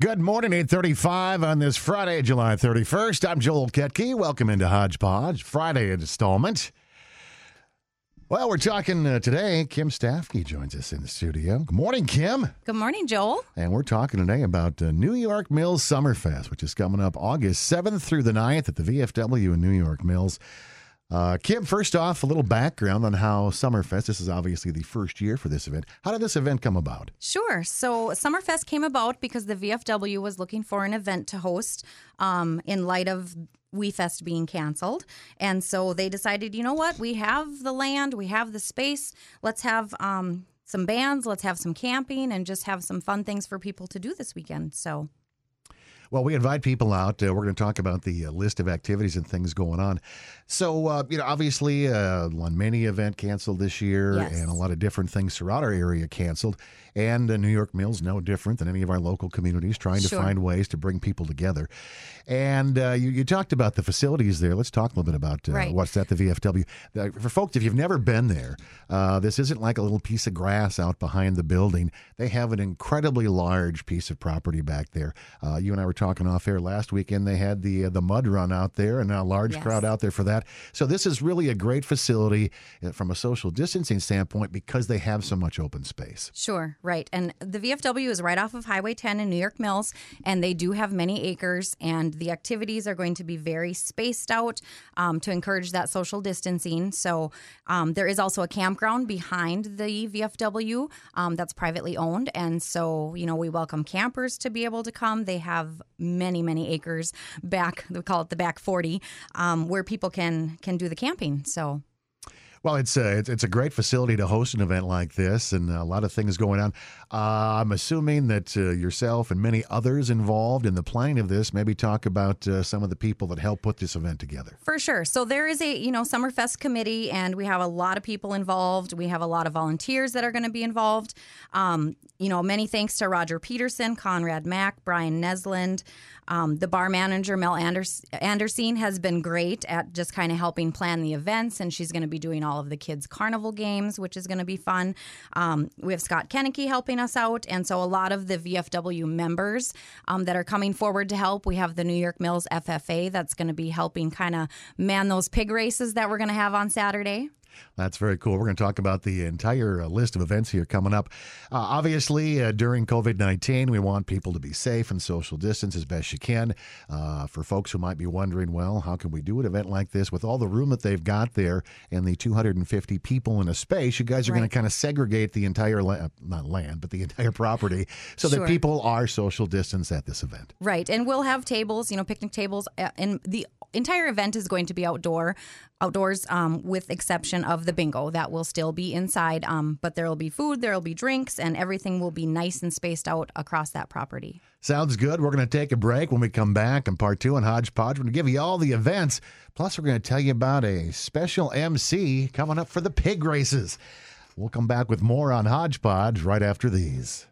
Good morning, 835 on this Friday, July 31st. I'm Joel Ketke. Welcome into Hodgepodge, Friday installment. Well, we're talking uh, today. Kim Stafki joins us in the studio. Good morning, Kim. Good morning, Joel. And we're talking today about uh, New York Mills Summerfest, which is coming up August 7th through the 9th at the VFW in New York Mills. Uh, Kim, first off, a little background on how Summerfest, this is obviously the first year for this event. How did this event come about? Sure. So, Summerfest came about because the VFW was looking for an event to host um, in light of WeFest being canceled. And so they decided, you know what? We have the land, we have the space. Let's have um, some bands, let's have some camping, and just have some fun things for people to do this weekend. So, Well, we invite people out. Uh, we're going to talk about the uh, list of activities and things going on. So, uh, you know, obviously, uh, Mini event canceled this year, Yes. and a lot of different things throughout our area canceled. And uh, New York Mills, no different than any of our local communities, trying to Sure. find ways to bring people together. And uh, you, you talked about the facilities there. Let's talk a little bit about uh, Right. what's at the VFW. For folks, if you've never been there, uh, this isn't like a little piece of grass out behind the building. They have an incredibly large piece of property back there. Uh, you and I were talking off air last weekend. They had the uh, the mud run out there, and a large Yes. crowd out there for that. So this is really a great facility uh, from a social distancing standpoint because they have so much open space. Sure, right. And the VFW is right off of Highway 10 in New York Mills, and they do have many acres, and the activities are going to be very spaced out um, to encourage that social distancing. So um, there is also a campground behind the VFW um, that's privately owned, and so you know we welcome campers to be able to come. They have many, many acres back. We call it the back 40, um, where people can can do the camping. So. Well, it's a, it's, a great facility to host an event like this, and a lot of things going on. Uh, I'm assuming that uh, yourself and many others involved in the planning of this maybe talk about uh, some of the people that helped put this event together. For sure. So there is a, you know, Summerfest committee and we have a lot of people involved. We have a lot of volunteers that are going to be involved. Um, you know, many thanks to Roger Peterson, Conrad Mack, Brian Nesland. Um, the bar manager, Mel Anders- Anderson, has been great at just kind of helping plan the events, and she's going to be doing all of the kids' carnival games, which is going to be fun. Um, we have Scott Kennecke helping us out, and so a lot of the VFW members um, that are coming forward to help. We have the New York Mills FFA that's going to be helping kind of man those pig races that we're going to have on Saturday. That's very cool. We're going to talk about the entire uh, list of events here coming up. Uh, obviously, uh, during COVID 19, we want people to be safe and social distance as best you can. Uh, for folks who might be wondering, well, how can we do an event like this with all the room that they've got there and the 250 people in a space? You guys are going to kind of segregate the entire, la- not land, but the entire property so that people are social distance at this event. Right, and we'll have tables, you know, picnic tables, uh, and the entire event is going to be outdoor, outdoors, um, with exception of the bingo that will still be inside. Um, but there will be food, there will be drinks, and everything will be nice and spaced out across that property. Sounds good. We're going to take a break. When we come back in part two on Hodgepodge, we're going to give you all the events. Plus, we're going to tell you about a special MC coming up for the pig races. We'll come back with more on Hodgepodge right after these.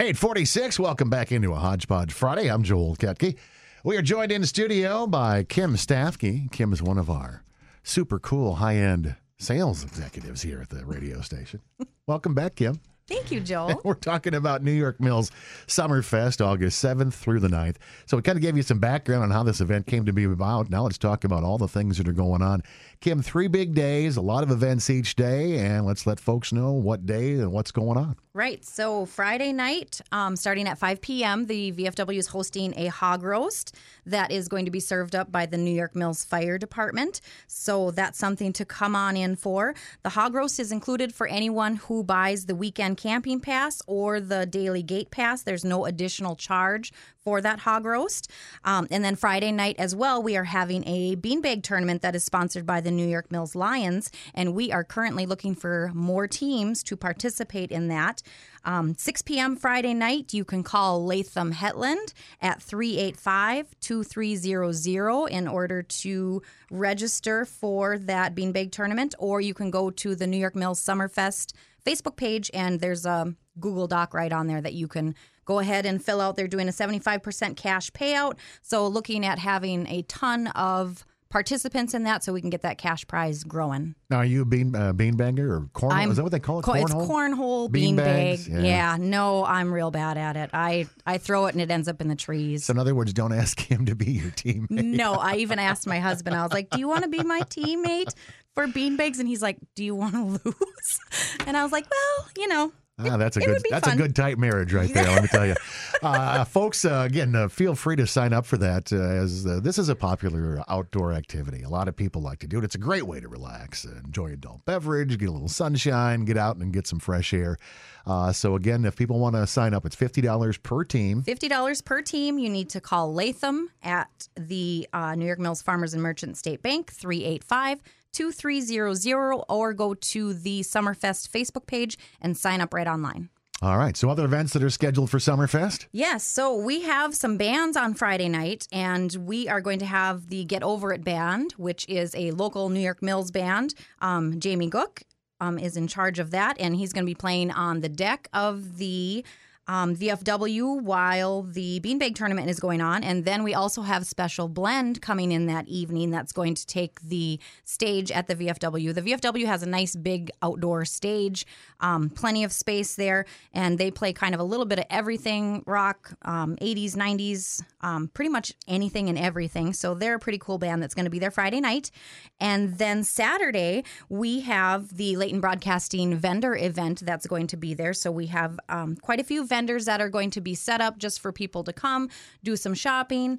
Eight forty-six. Welcome back into a Hodgepodge Friday. I'm Joel Ketke. We are joined in studio by Kim Stafki. Kim is one of our super cool high-end sales executives here at the radio station. Welcome back, Kim. Thank you, Joel. We're talking about New York Mills Summerfest, August 7th through the 9th. So we kind of gave you some background on how this event came to be about. Now let's talk about all the things that are going on. Kim, three big days, a lot of events each day, and let's let folks know what day and what's going on. Right. So Friday night, um, starting at 5 p.m., the VFW is hosting a hog roast that is going to be served up by the New York Mills Fire Department. So that's something to come on in for. The hog roast is included for anyone who buys the weekend camping pass or the daily gate pass. There's no additional charge for that hog roast. Um, and then Friday night as well, we are having a beanbag tournament that is sponsored by the New York Mills Lions. And we are currently looking for more teams to participate in that. Um, 6 p.m. Friday night, you can call Latham Hetland at 385 2300 in order to register for that beanbag tournament, or you can go to the New York Mills Summerfest Facebook page and there's a Google Doc right on there that you can go ahead and fill out. They're doing a 75% cash payout. So, looking at having a ton of participants in that so we can get that cash prize growing. Now, are you a bean uh, beanbagger or cornhole? I'm- Is that what they call it? Co- It's Cornhole? cornhole, Bean beanbag. bags, yeah. Yeah. no, I'm real bad at it. I I throw it and it ends up in the trees. So in other words, don't ask him to be your teammate. no, I even asked my husband. I was like, "Do you want to be my teammate for beanbags?" And he's like, "Do you want to lose?" And I was like, "Well, you know, Ah, that's a it good. That's a good tight marriage right there. let me tell you, uh, folks. Uh, again, uh, feel free to sign up for that. Uh, as uh, this is a popular outdoor activity, a lot of people like to do it. It's a great way to relax, uh, enjoy adult beverage, get a little sunshine, get out and get some fresh air. Uh, so again, if people want to sign up, it's fifty dollars per team. $50 per team. You need to call Latham at the uh, New York Mills Farmers and Merchant State Bank, 385 2300, or go to the Summerfest Facebook page and sign up right online. All right. So other events that are scheduled for Summerfest. Yes, so we have some bands on Friday night, and we are going to have the Get Over It Band, which is a local New York Mills band. Um, Jamie Gook um, is in charge of that, and he's going to be playing on the deck of the um, VFW while the Beanbag tournament is going on. And then we also have Special Blend coming in that evening that's going to take the stage at the VFW. The VFW has a nice big outdoor stage, um, plenty of space there, and they play kind of a little bit of everything rock, um, 80s, 90s, um, pretty much anything and everything. So they're a pretty cool band that's going to be there Friday night. And then Saturday, we have the Leighton Broadcasting vendor event that's going to be there. So we have um, quite a few vendors that are going to be set up just for people to come, do some shopping,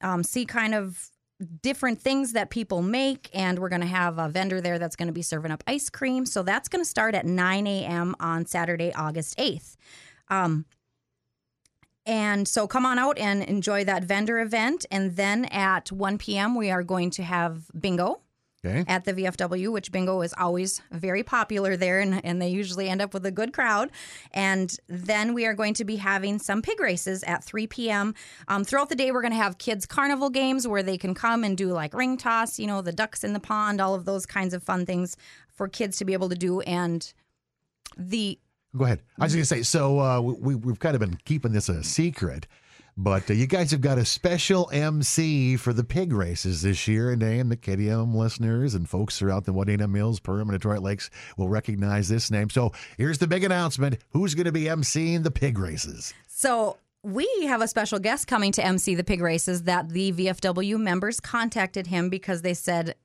um, see kind of different things that people make. And we're going to have a vendor there that's going to be serving up ice cream. So that's going to start at 9 a.m. on Saturday, August 8th. Um, and so come on out and enjoy that vendor event. And then at 1 p.m., we are going to have bingo Okay. at the VFW, which bingo is always very popular there, and, and they usually end up with a good crowd. And then we are going to be having some pig races at 3 p.m. Um, throughout the day, we're going to have kids' carnival games where they can come and do like ring toss, you know, the ducks in the pond, all of those kinds of fun things for kids to be able to do. And the Go ahead. I was going to say, so uh, we, we've kind of been keeping this a secret, but uh, you guys have got a special MC for the pig races this year. And and the KDM listeners and folks throughout the Wadena Mills, Perham, and Detroit Lakes will recognize this name. So here's the big announcement who's going to be MCing the pig races? So we have a special guest coming to MC the pig races that the VFW members contacted him because they said,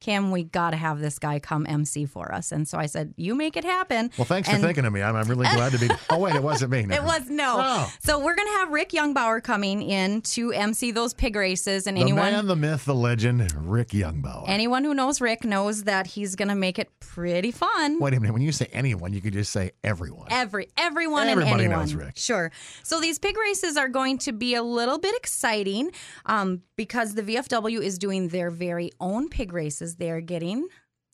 Kim, we got to have this guy come MC for us. And so I said, You make it happen. Well, thanks And for thinking of me. I'm, I'm really glad to be. Oh, wait, it wasn't me. It was no. Oh. So we're going to have Rick Youngbauer coming in to MC those pig races. And The anyone. man, the myth, the legend, Rick Youngbauer. Anyone who knows Rick knows that he's going to make it pretty fun. Wait a minute. When you say anyone, you could just say everyone. Every everyone Everybody and anyone. knows Rick. Sure. So these pig races are going to be a little bit exciting um, because the VFW is doing their very own pig races. They're getting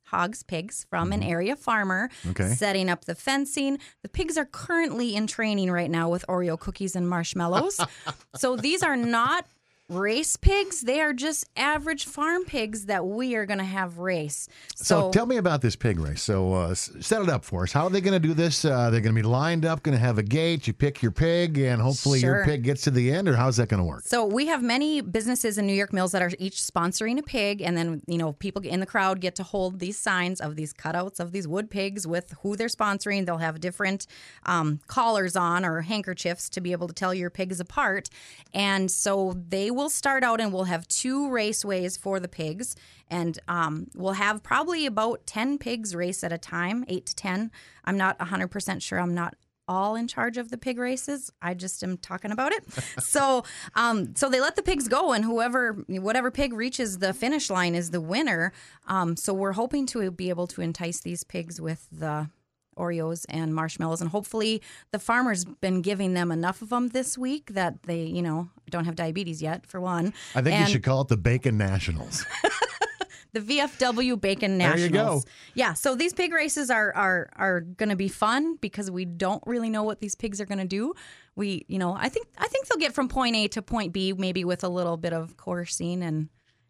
hogs, pigs from an area farmer, Mm-hmm. Okay. setting up the fencing. The pigs are currently in training right now with Oreo cookies and marshmallows. so these are not race pigs. They are just average farm pigs that we are going to have race. So, tell me about this pig race. So uh, set it up for us. How are they going to do this? Uh, they're going to be lined up, going to have a gate. You pick your pig, and hopefully your pig gets to the end, or how's that going to work? So we have many businesses in New York Mills that are each sponsoring a pig, and then you know people in the crowd get to hold these signs of these cutouts of these wood pigs with who they're sponsoring. They'll have different um, collars on or handkerchiefs to be able to tell your pigs apart, and so they will start out and we'll have two raceways for the pigs, and um, we'll have probably about ten pigs race at a time, eight to ten. I'm not 100 percent sure. I'm not all in charge of the pig races. I just am talking about it. so, um, so they let the pigs go, and whoever, whatever pig reaches the finish line is the winner. Um, so we're hoping to be able to entice these pigs with the Oreos and marshmallows, and hopefully the farmer's been giving them enough of them this week that they, you know, don't have diabetes yet. For one, I think And- you should call it the Bacon Nationals. the VFW Bacon Nationals. There you go. Yeah, so these pig races are are are going to be fun because we don't really know what these pigs are going to do. We, you know, I think I think they'll get from point A to point B maybe with a little bit of coursing and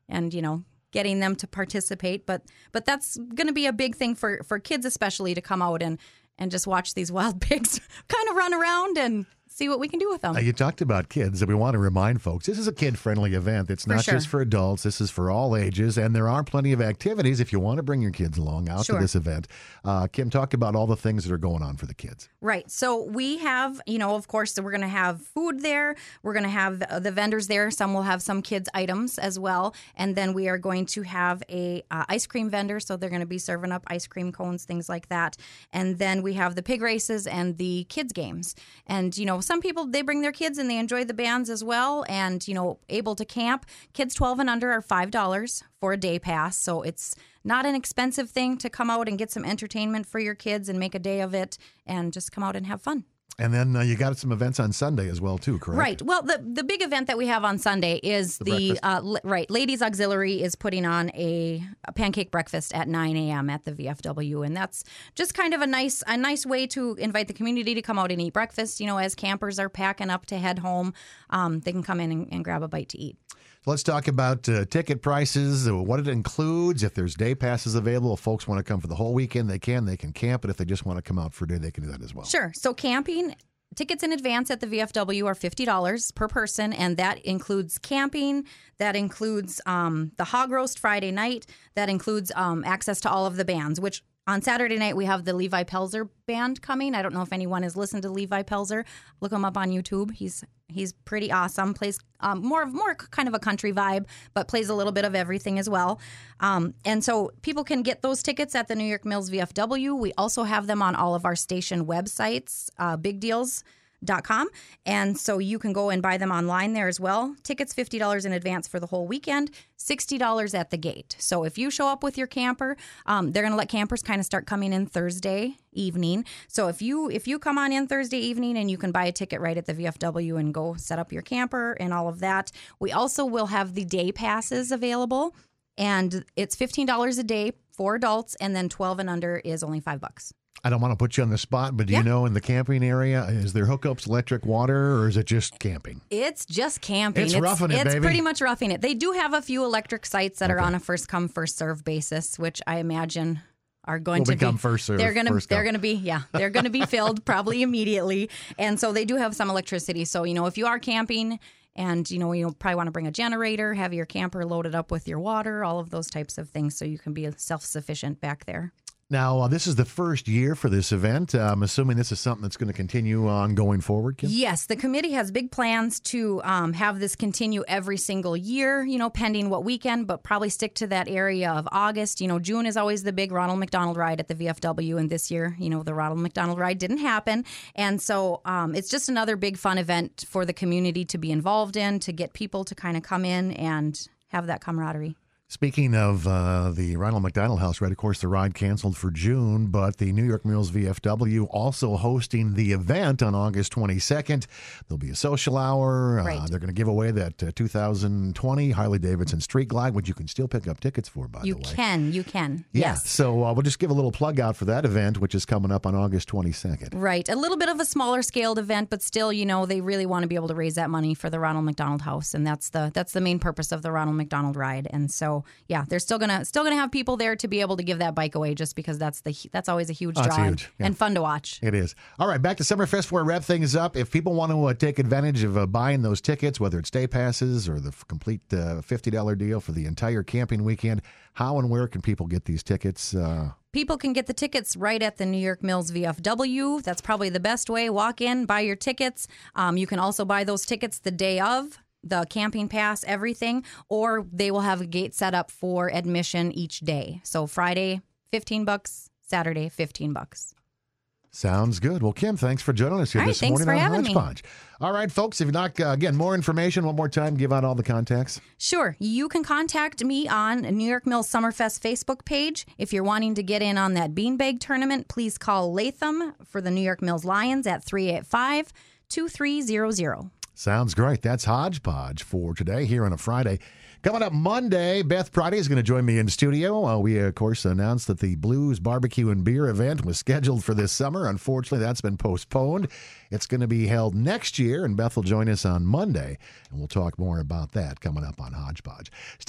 and you know getting them to participate but but that's going to be a big thing for for kids especially to come out and and just watch these wild pigs kind of run around and see what we can do with them. Uh, you talked about kids, and we want to remind folks this is a kid friendly event. It's not sure. just for adults, this is for all ages, and there are plenty of activities if you want to bring your kids along out Sure. to this event. Uh, Kim, talk about all the things that are going on for the kids. Right. So we have, you know, of course, we're going to have food there. We're going to have the, the vendors there. Some will have some kids' items as well, and then we are going to have a uh, ice cream vendor. So they're going to be serving up ice cream cones, things like that. And then we have the pig races and the kids games. And you know, some people they bring their kids and they enjoy the bands as well. And you know, able to camp. Kids 12 and under are five dollars for a day pass. So it's not an expensive thing to come out and get some entertainment for your kids and make a day of it and just come out and have fun. And then uh, you got some events on Sunday as well, too, correct? Right. Well, the the big event that we have on Sunday is the, breakfast. uh, li- right. Ladies Auxiliary is putting on a, a pancake breakfast at 9 a.m. at the VFW, and that's just kind of a nice a nice way to invite the community to come out and eat breakfast. You know, as campers are packing up to head home, um, they can come in and, and grab a bite to eat. So let's talk about uh, ticket prices, uh, what it includes. If there's day passes available, if folks want to come for the whole weekend, they can. They can camp, but if they just want to come out for a day, they can do that as well. Sure. So camping tickets in advance at the VFW are fifty dollars per person, and that includes camping. That includes um, the hog roast Friday night. That includes um, access to all of the bands. Which on Saturday night we have the Levi Pelzer band coming. I don't know if anyone has listened to Levi Pelzer. Look him up on YouTube. He's he's pretty awesome. Plays um, more of more kind of a country vibe, but plays a little bit of everything as well. Um, and so people can get those tickets at the New York Mills VFW. We also have them on all of our station websites, uh, bigdeals.com. And so you can go and buy them online there as well. Tickets $50 in advance for the whole weekend, $60 at the gate. So if you show up with your camper, um, they're going to let campers kind of start coming in Thursday evening. So if you if you come on in Thursday evening and you can buy a ticket right at the VFW and go set up your camper and all of that. We also will have the day passes available and it's $15 a day for adults and then 12 and under is only 5 bucks. I don't want to put you on the spot, but do Yeah. you know in the camping area, is there hookups, electric water, or is it just camping? It's just camping. It's roughing it, It's baby. pretty much roughing it. They do have a few electric sites that are on a first come first serve basis, which I imagine are going Will to become be first serve, They're gonna they're gonna be yeah they're gonna be filled probably immediately, and so they do have some electricity. So you know if you are camping. And you know you'll probably want to bring a generator, have your camper loaded up with your water, all of those types of things, so you can be self sufficient back there. Now, uh, this is the first year for this event. Uh, I'm assuming this is something that's going to continue on going forward, Kim? Yes, the committee has big plans to um, have this continue every single year, you know, pending what weekend, but probably stick to that area of August. You know, June is always the big Ronald McDonald ride at the VFW, and this year, you know, the Ronald McDonald ride didn't happen. And so um, it's just another big fun event for the community to be involved in, to get people to kind of come in and have that camaraderie. Speaking of uh, the Ronald McDonald House right? of course, the ride canceled for June, but the New York Mills VFW also hosting the event on August 22nd. There'll be a social hour. Uh, Right. they're going to give away that uh, 2020 Harley Davidson Street Glide, which you can still pick up tickets for, by You the way. You can, you can. Yeah, Yes. so uh, we'll just give a little plug out for that event, which is coming up on August 22nd. Right. A little bit of a smaller scaled event, but still, you know, they really want to be able to raise that money for the Ronald McDonald House. And that's the that's the main purpose of the Ronald McDonald ride. And so yeah, they're still gonna still gonna have people there to be able to give that bike away just because that's the that's always a huge Oh, draw and- huge. Yeah. and fun to watch. It is. All right, back to Summerfest I wrap things up. If people want to uh, take advantage of uh, buying those tickets, whether it's day passes or the complete uh, $50 deal for the entire camping weekend, how and where can people get these tickets? Uh, People can get the tickets right at the New York Mills VFW. That's probably the best way. Walk in, buy your tickets. Um, you can also buy those tickets the day of the camping pass, everything, or they will have a gate set up for admission each day. So Friday, 15 bucks, Saturday, 15 bucks. sounds good. Well, Kim, thanks for joining us here All right, this thanks morning on having me. All right, folks, if you'd like, uh, again, more information, one more time, give out all the contacts. Sure. You can contact me on New York Mills Summerfest Facebook page. If you're wanting to get in on that beanbag tournament, please call Latham for the New York Mills Lions at 385 2300. Sounds great. That's Hodgepodge for today here on a Friday. Coming up Monday, Beth Priddy is going to join me in studio. Uh, we, of course, announced that the Blues Barbecue and Beer event was scheduled for this summer. Unfortunately, that's been postponed. It's going to be held next year, and Beth will join us on Monday, and we'll talk more about that coming up on Hodgepodge.